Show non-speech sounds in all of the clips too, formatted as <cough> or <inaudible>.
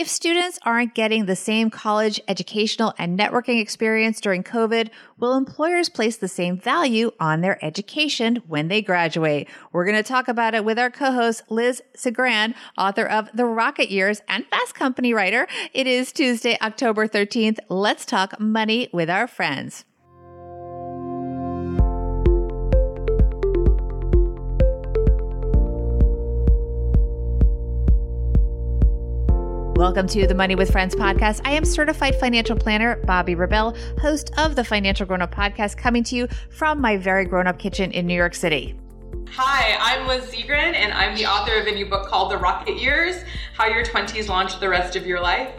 If students aren't getting the same college educational and networking experience during COVID, will employers place the same value on their education when they graduate? We're going to talk about it with our co-host Liz Segran, author of The Rocket Years and Fast Company writer. It is Tuesday, October 13th. Let's talk money with our friends. Welcome to the Money with Friends podcast. I am certified financial planner Bobby Rebell, host of the Financial Grown Up podcast, coming to you from my very grown up kitchen in New York City. Hi, I'm Liz Segran, and I'm the author of a new book called The Rocket Years How Your 20s Launch the Rest of Your Life.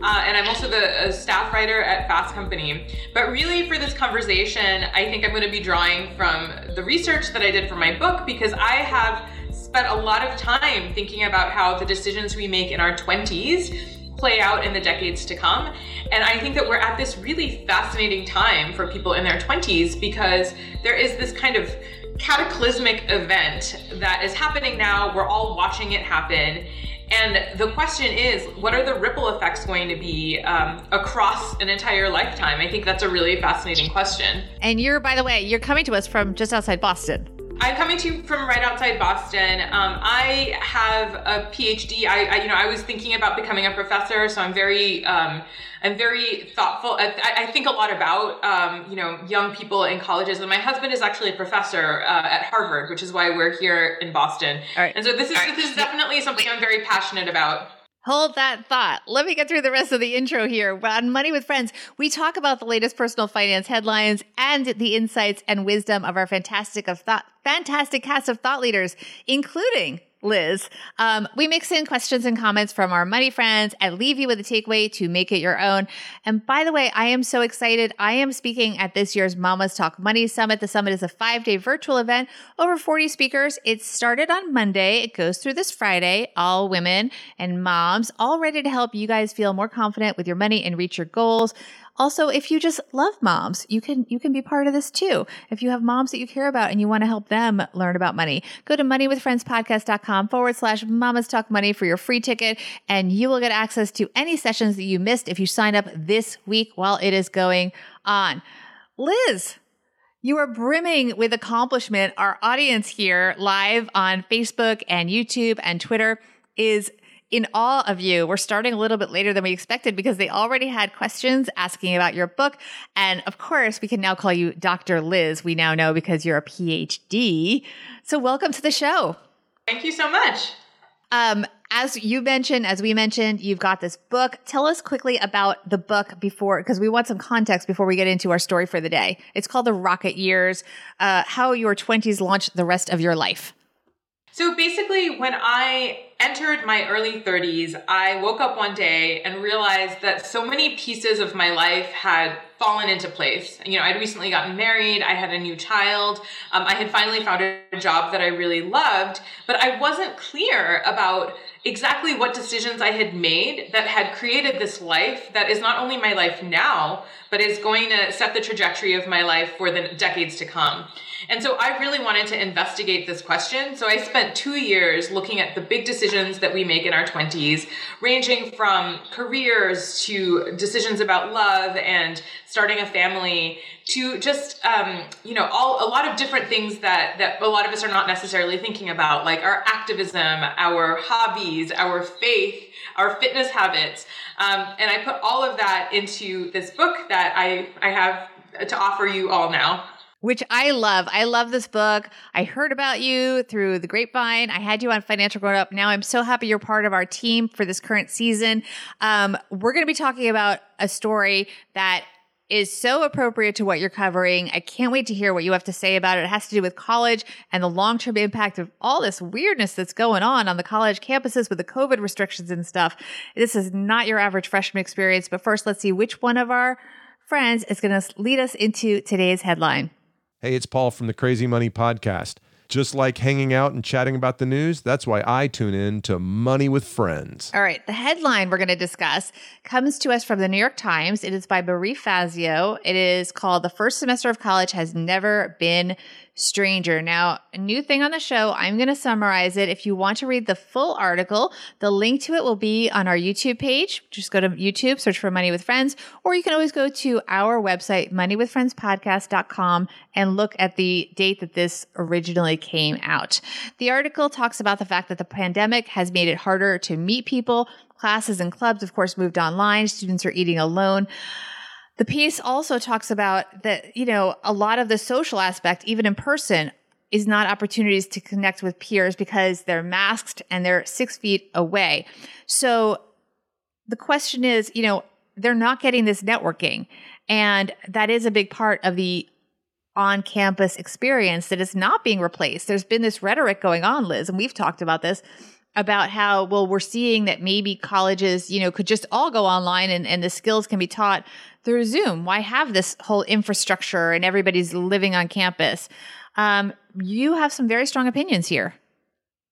Uh, and I'm also the staff writer at Fast Company. But really, for this conversation, I think I'm going to be drawing from the research that I did for my book because I have spent a lot of time thinking about how the decisions we make in our 20s play out in the decades to come. And I think that we're at this really fascinating time for people in their 20s because there is this kind of cataclysmic event that is happening now. We're all watching it happen. And the question is, what are the ripple effects going to be um, across an entire lifetime? I think that's a really fascinating question. And you're, by the way, you're coming to us from just outside Boston. I'm coming to you from right outside Boston. Um, I have a PhD. I, I, you know, I was thinking about becoming a professor, so I'm very, um, I'm very thoughtful. I, I, think a lot about, um, you know, young people in colleges. And my husband is actually a professor uh, at Harvard, which is why we're here in Boston. Right. And so this is right. this is definitely something I'm very passionate about. Hold that thought. Let me get through the rest of the intro here. On Money with Friends, we talk about the latest personal finance headlines and the insights and wisdom of our fantastic of thought, fantastic cast of thought leaders, including Liz. Um, we mix in questions and comments from our money friends and leave you with a takeaway to make it your own. And by the way, I am so excited. I am speaking at this year's Mamas Talk Money Summit. The summit is a five day virtual event, over 40 speakers. It started on Monday, it goes through this Friday. All women and moms, all ready to help you guys feel more confident with your money and reach your goals. Also, if you just love moms, you can you can be part of this too. If you have moms that you care about and you want to help them learn about money, go to moneywithfriendspodcast.com forward slash mamas talk money for your free ticket, and you will get access to any sessions that you missed if you sign up this week while it is going on. Liz, you are brimming with accomplishment. Our audience here live on Facebook and YouTube and Twitter is in awe of you. We're starting a little bit later than we expected because they already had questions asking about your book. And of course, we can now call you Dr. Liz. We now know because you're a PhD. So welcome to the show. Thank you so much. Um, as you mentioned, as we mentioned, you've got this book. Tell us quickly about the book before, because we want some context before we get into our story for the day. It's called The Rocket Years uh, How Your 20s Launched the Rest of Your Life. So basically, when I entered my early 30s, I woke up one day and realized that so many pieces of my life had fallen into place. You know, I'd recently gotten married, I had a new child, um, I had finally found a job that I really loved, but I wasn't clear about exactly what decisions I had made that had created this life that is not only my life now, but is going to set the trajectory of my life for the decades to come. And so I really wanted to investigate this question. So I spent two years looking at the big decisions that we make in our 20s, ranging from careers to decisions about love and starting a family to just um, you know all a lot of different things that that a lot of us are not necessarily thinking about like our activism our hobbies our faith our fitness habits um, and i put all of that into this book that i i have to offer you all now which I love. I love this book. I heard about you through the grapevine. I had you on Financial Grown Up. Now I'm so happy you're part of our team for this current season. Um, we're going to be talking about a story that is so appropriate to what you're covering. I can't wait to hear what you have to say about it. It has to do with college and the long term impact of all this weirdness that's going on on the college campuses with the COVID restrictions and stuff. This is not your average freshman experience. But first, let's see which one of our friends is going to lead us into today's headline. Hey, it's Paul from the Crazy Money Podcast. Just like hanging out and chatting about the news, that's why I tune in to Money with Friends. All right. The headline we're going to discuss comes to us from the New York Times. It is by Marie Fazio. It is called The First Semester of College Has Never Been stranger. Now, a new thing on the show, I'm going to summarize it. If you want to read the full article, the link to it will be on our YouTube page. Just go to YouTube, search for Money with Friends, or you can always go to our website, moneywithfriendspodcast.com, and look at the date that this originally came out. The article talks about the fact that the pandemic has made it harder to meet people. Classes and clubs, of course, moved online. Students are eating alone. The piece also talks about that, you know, a lot of the social aspect, even in person, is not opportunities to connect with peers because they're masked and they're six feet away. So the question is, you know, they're not getting this networking. And that is a big part of the on campus experience that is not being replaced. There's been this rhetoric going on, Liz, and we've talked about this about how, well, we're seeing that maybe colleges, you know, could just all go online and, and the skills can be taught through Zoom? Why have this whole infrastructure and everybody's living on campus? Um, you have some very strong opinions here.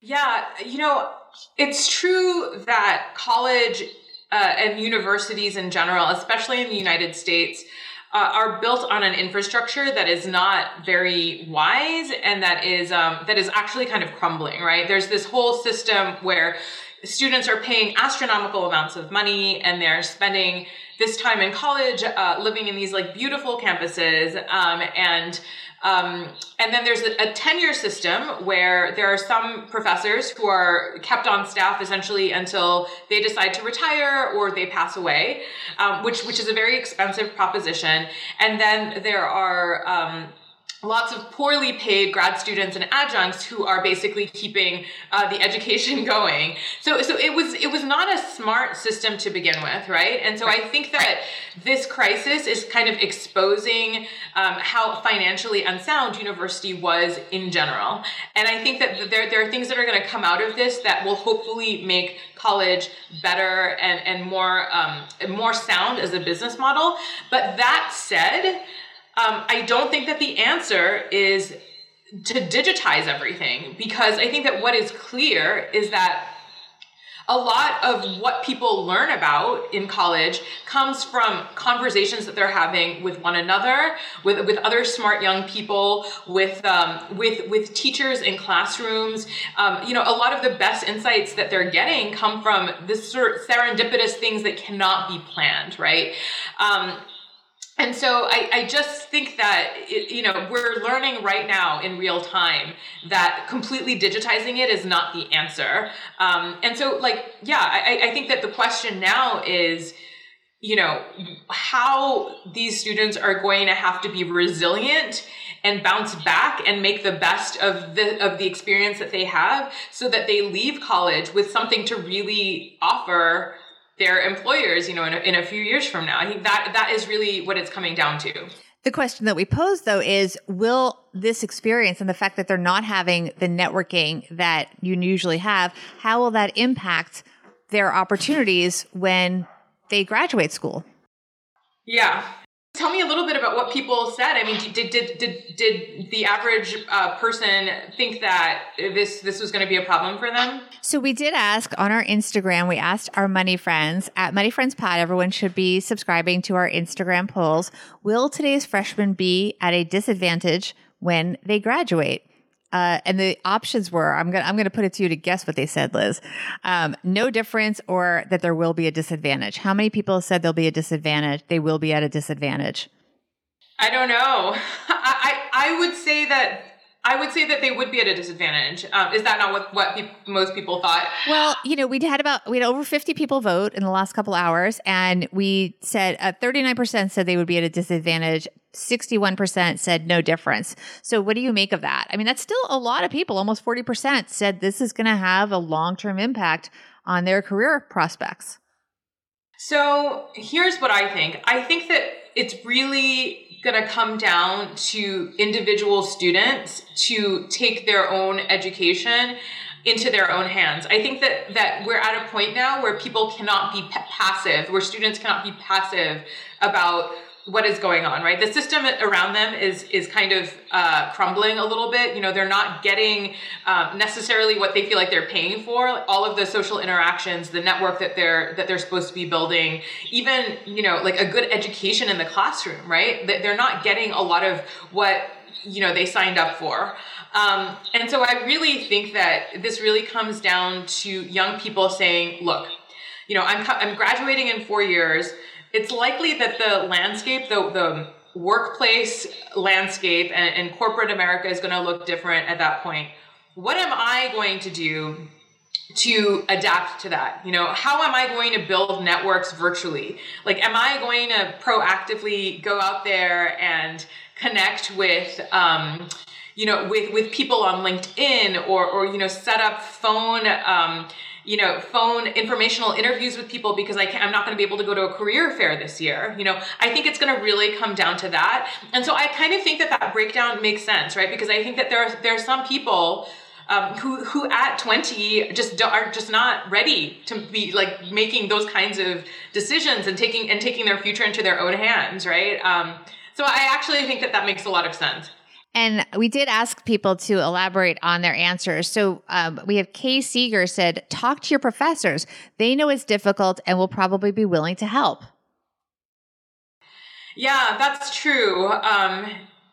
Yeah, you know, it's true that college uh, and universities in general, especially in the United States, uh, are built on an infrastructure that is not very wise and that is um, that is actually kind of crumbling. Right? There's this whole system where students are paying astronomical amounts of money and they're spending this time in college uh, living in these like beautiful campuses um, and um, and then there's a, tenure system where there are some professors who are kept on staff essentially until they decide to retire or they pass away, um, which which is a very expensive proposition. And then there are um, lots of poorly paid grad students and adjuncts who are basically keeping uh, the education <laughs> going. So, so it was it was not a smart system to begin with, right? And so right. I think that this crisis is kind of exposing um, how financially unsound university was in general. And I think that there there are things that are going to come out of this that will hopefully make college better and and more um, more sound as a business model. But that said um, I don't think that the answer is to digitize everything because I think that what is clear is that a lot of what people learn about in college comes from conversations that they're having with one another, with with other smart young people, with um, with with teachers in classrooms. Um, you know, a lot of the best insights that they're getting come from the of serendipitous things that cannot be planned, right? Um, and so I, I just think that it, you know we're learning right now in real time that completely digitizing it is not the answer. Um, and so like yeah I, I think that the question now is you know how these students are going to have to be resilient and bounce back and make the best of the of the experience that they have so that they leave college with something to really offer their employers, you know, in a, in a few years from now. I think that that is really what it's coming down to. The question that we pose though is will this experience and the fact that they're not having the networking that you usually have, how will that impact their opportunities when they graduate school? Yeah. Tell me a little bit about what people said. I mean, did did did did the average uh, person think that this this was going to be a problem for them? So we did ask on our Instagram. We asked our money friends at Money Friends Pod. Everyone should be subscribing to our Instagram polls. Will today's freshmen be at a disadvantage when they graduate? Uh, and the options were I'm gonna I'm gonna put it to you to guess what they said, Liz. Um, no difference, or that there will be a disadvantage. How many people said there'll be a disadvantage? They will be at a disadvantage. I don't know. <laughs> I I, I would say that I would say that they would be at a disadvantage. Um, is that not what what pe- most people thought? Well, you know, we'd had about we had over fifty people vote in the last couple hours, and we said uh, thirty nine percent said they would be at a disadvantage. Sixty one percent said no difference. So, what do you make of that? I mean, that's still a lot of people. Almost forty percent said this is going to have a long term impact on their career prospects. So, here's what I think. I think that it's really going to come down to individual students to take their own education into their own hands. I think that that we're at a point now where people cannot be passive, where students cannot be passive about what is going on right? The system around them is is kind of uh, crumbling a little bit. You know they're not getting um, necessarily what they feel like they're paying for. All of the social interactions the network that they're that they're supposed to be building even you know like a good education in the classroom right? They're not getting a lot of what you know they signed up for. Um, and so i really think that this really comes down to young people saying look you know i'm, I'm graduating in four years it's likely that the landscape, the, the workplace landscape and, and corporate America is going to look different at that point. What am I going to do to adapt to that you know how am i going to build networks virtually like am i going to proactively go out there and connect with um, you know with with people on linkedin or or you know set up phone um, you know, phone informational interviews with people because I am not going to be able to go to a career fair this year. You know, I think it's going to really come down to that. And so I kind of think that that breakdown makes sense, right? Because I think that there are, there are some people um, who who at 20 just are just not ready to be like making those kinds of decisions and taking and taking their future into their own hands, right? Um, so I actually think that that makes a lot of sense. And we did ask people to elaborate on their answers. So um, we have Kay Seeger said, talk to your professors. They know it's difficult and will probably be willing to help. Yeah, that's true. Um,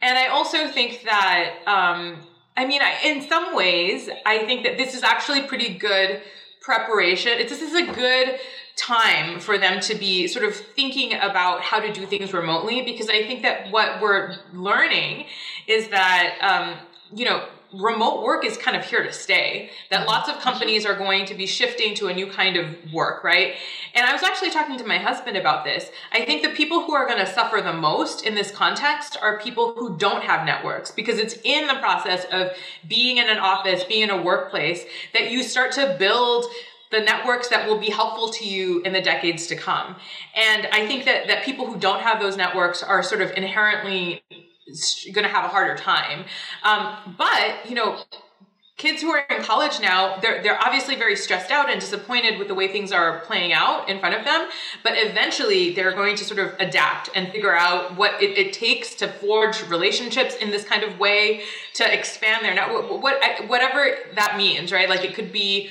and I also think that, um, I mean, I, in some ways, I think that this is actually pretty good preparation. It's, this is a good time for them to be sort of thinking about how to do things remotely because I think that what we're learning is that, um, you know, remote work is kind of here to stay that mm-hmm. lots of companies are going to be shifting to a new kind of work right and i was actually talking to my husband about this i think the people who are going to suffer the most in this context are people who don't have networks because it's in the process of being in an office being in a workplace that you start to build the networks that will be helpful to you in the decades to come. And I think that, that people who don't have those networks are sort of inherently going to have a harder time. Um, but, you know, kids who are in college now they're, they're obviously very stressed out and disappointed with the way things are playing out in front of them but eventually they're going to sort of adapt and figure out what it, it takes to forge relationships in this kind of way to expand their network what, whatever that means right like it could be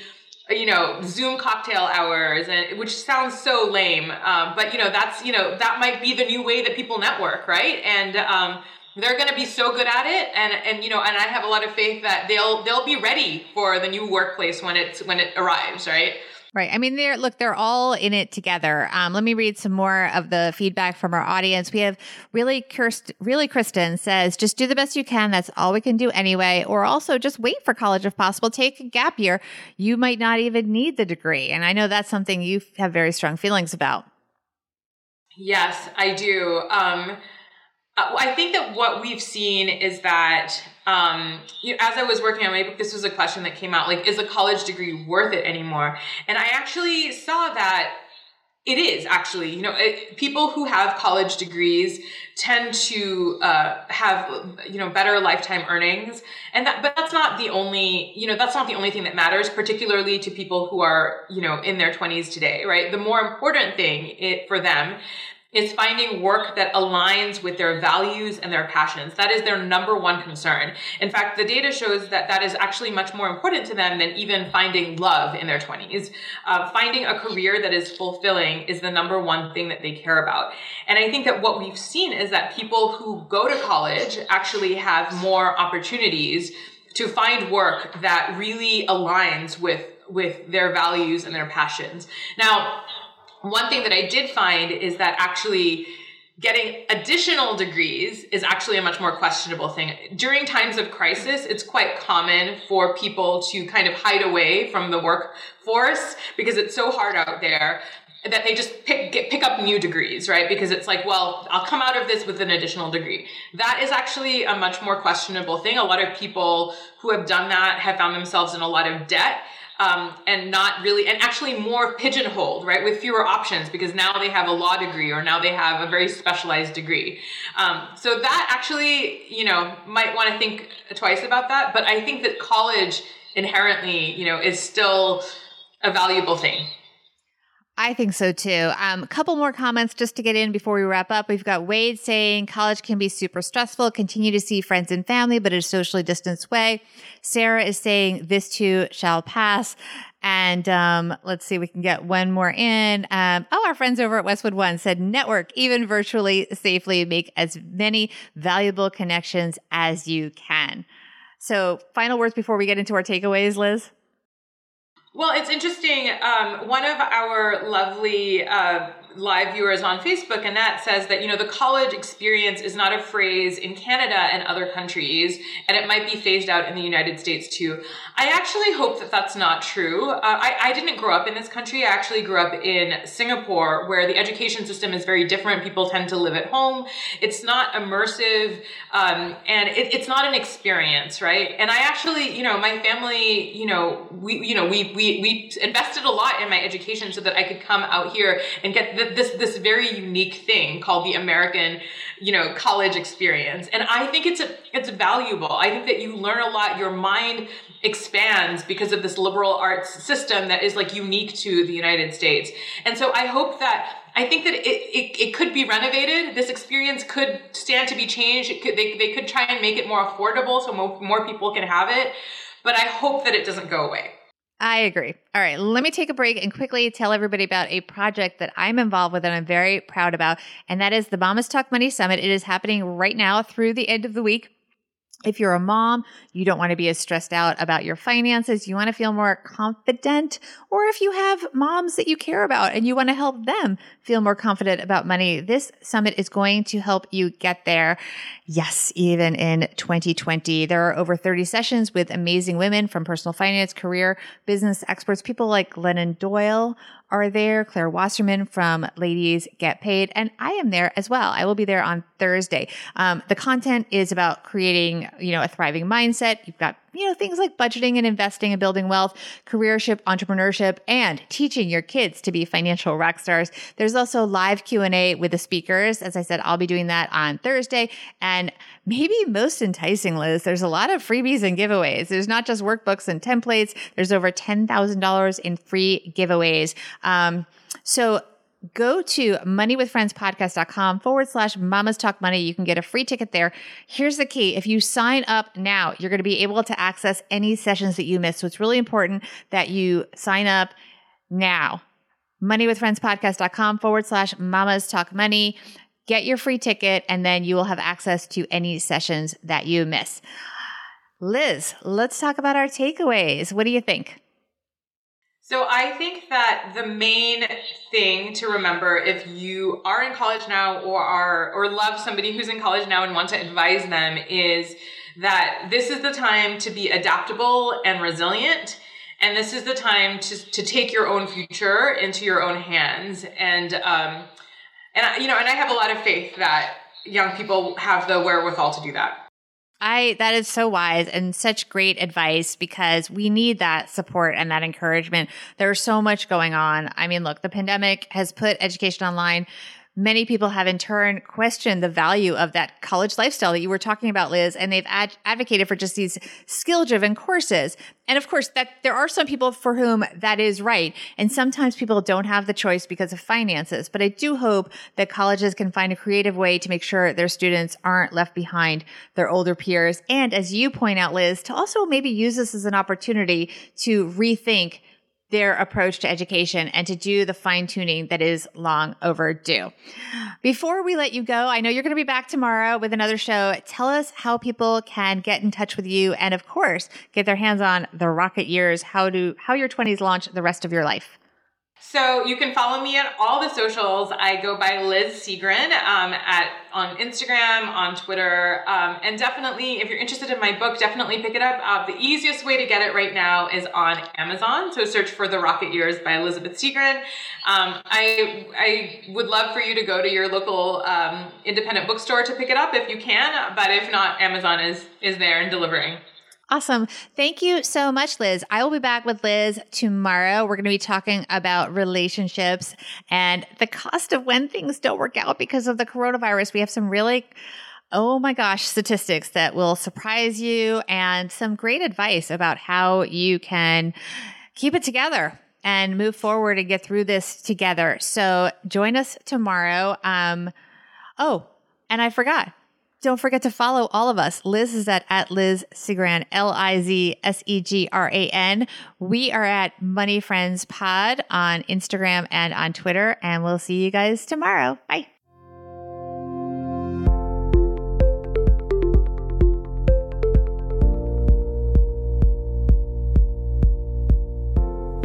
you know zoom cocktail hours and which sounds so lame um, but you know that's you know that might be the new way that people network right? And um, they're going to be so good at it and and you know and i have a lot of faith that they'll they'll be ready for the new workplace when it's when it arrives right Right. I mean, they're look, they're all in it together. Um, let me read some more of the feedback from our audience. We have really Kirst, really Kristen says, just do the best you can. That's all we can do anyway. Or also just wait for college if possible. Take a gap year. You might not even need the degree. And I know that's something you have very strong feelings about. Yes, I do. Um, uh, I think that what we've seen is that um, you know, as I was working on my book, this was a question that came out like, is a college degree worth it anymore? And I actually saw that it is actually, you know, it, people who have college degrees tend to uh, have, you know, better lifetime earnings, and that, but that's not the only, you know, that's not the only thing that matters, particularly to people who are, you know, in their twenties today, right? The more important thing it for them is finding work that aligns with their values and their passions. That is their number one concern. In fact, the data shows that that is actually much more important to them than even finding love in their 20s. Uh, finding a career that is fulfilling is the number one thing that they care about. And I think that what we've seen is that people who go to college actually have more opportunities to find work that really aligns with with their values and their passions. Now, one thing that I did find is that actually getting additional degrees is actually a much more questionable thing. During times of crisis, it's quite common for people to kind of hide away from the workforce because it's so hard out there that they just pick get, pick up new degrees, right? Because it's like, well, I'll come out of this with an additional degree. That is actually a much more questionable thing. A lot of people who have done that have found themselves in a lot of debt um, and not really, and actually more pigeonholed, right, with fewer options because now they have a law degree or now they have a very specialized degree. Um, so that actually, you know, might want to think twice about that. But I think that college inherently, you know, is still a valuable thing. I think so too. Um, a couple more comments just to get in before we wrap up. We've got Wade saying college can be super stressful. Continue to see friends and family, but in a socially distanced way. Sarah is saying this too shall pass. And um, let's see, we can get one more in. Um, oh, our friends over at Westwood One said network, even virtually safely, make as many valuable connections as you can. So, final words before we get into our takeaways, Liz? Well, it's interesting. Um, one of our lovely uh, live viewers on Facebook, Annette, says that, you know, the college experience is not a phrase in Canada and other countries, and it might be phased out in the United States too. I actually hope that that's not true. Uh, I, I didn't grow up in this country. I actually grew up in Singapore, where the education system is very different. People tend to live at home. It's not immersive, um, and it, it's not an experience, right? And I actually, you know, my family, you know, we, you know, we, we, we invested a lot in my education so that I could come out here and get this this this very unique thing called the American, you know, college experience. And I think it's a, it's valuable. I think that you learn a lot. Your mind expands because of this liberal arts system that is like unique to the United States. And so I hope that I think that it, it, it, could be renovated. This experience could stand to be changed. Could, they, they could try and make it more affordable so more, more people can have it. But I hope that it doesn't go away. I agree. All right, let me take a break and quickly tell everybody about a project that I'm involved with and I'm very proud about, and that is the Mamas Talk Money Summit. It is happening right now through the end of the week. If you're a mom, you don't want to be as stressed out about your finances, you want to feel more confident, or if you have moms that you care about and you want to help them feel more confident about money, this summit is going to help you get there. Yes, even in 2020, there are over 30 sessions with amazing women from personal finance, career, business experts, people like Glennon Doyle are there. Claire Wasserman from Ladies Get Paid. And I am there as well. I will be there on Thursday. Um, the content is about creating, you know, a thriving mindset. You've got you know, things like budgeting and investing and building wealth, careership, entrepreneurship, and teaching your kids to be financial rock stars. There's also live Q&A with the speakers. As I said, I'll be doing that on Thursday. And maybe most enticing, Liz, there's a lot of freebies and giveaways. There's not just workbooks and templates. There's over $10,000 in free giveaways. Um, so go to moneywithfriendspodcast.com forward slash mamas talk money. You can get a free ticket there. Here's the key. If you sign up now, you're going to be able to access any sessions that you missed. So it's really important that you sign up now. Moneywithfriendspodcast.com forward slash mamas talk money. Get your free ticket and then you will have access to any sessions that you miss. Liz, let's talk about our takeaways. What do you think? So I think that the main thing to remember if you are in college now or are or love somebody who's in college now and want to advise them is that this is the time to be adaptable and resilient and this is the time to, to take your own future into your own hands and um and you know and I have a lot of faith that young people have the wherewithal to do that. I that is so wise and such great advice because we need that support and that encouragement. There's so much going on. I mean, look, the pandemic has put education online many people have in turn questioned the value of that college lifestyle that you were talking about, Liz, and they've ad- advocated for just these skill driven courses. And of course, that there are some people for whom that is right. And sometimes people don't have the choice because of finances. But I do hope that colleges can find a creative way to make sure their students aren't left behind their older peers. And as you point out, Liz, to also maybe use this as an opportunity to rethink their approach to education and to do the fine tuning that is long overdue. Before we let you go, I know you're going to be back tomorrow with another show. Tell us how people can get in touch with you and of course, get their hands on the rocket years, how to how your 20s launch the rest of your life. So you can follow me on all the socials. I go by Liz Segran um, at on Instagram, on Twitter, um, and definitely if you're interested in my book, definitely pick it up. Uh, the easiest way to get it right now is on Amazon. So search for The Rocket Years by Elizabeth Segran. Um, I I would love for you to go to your local um, independent bookstore to pick it up if you can, but if not, Amazon is is there and delivering. Awesome. Thank you so much, Liz. I will be back with Liz tomorrow. We're going to be talking about relationships and the cost of when things don't work out because of the coronavirus. We have some really oh my gosh, statistics that will surprise you and some great advice about how you can keep it together and move forward and get through this together. So join us tomorrow. Um, oh, and I forgot. Don't forget to follow all of us. Liz is at, at Liz Segran, L I Z S E G R A N. We are at Money Friends Pod on Instagram and on Twitter, and we'll see you guys tomorrow. Bye.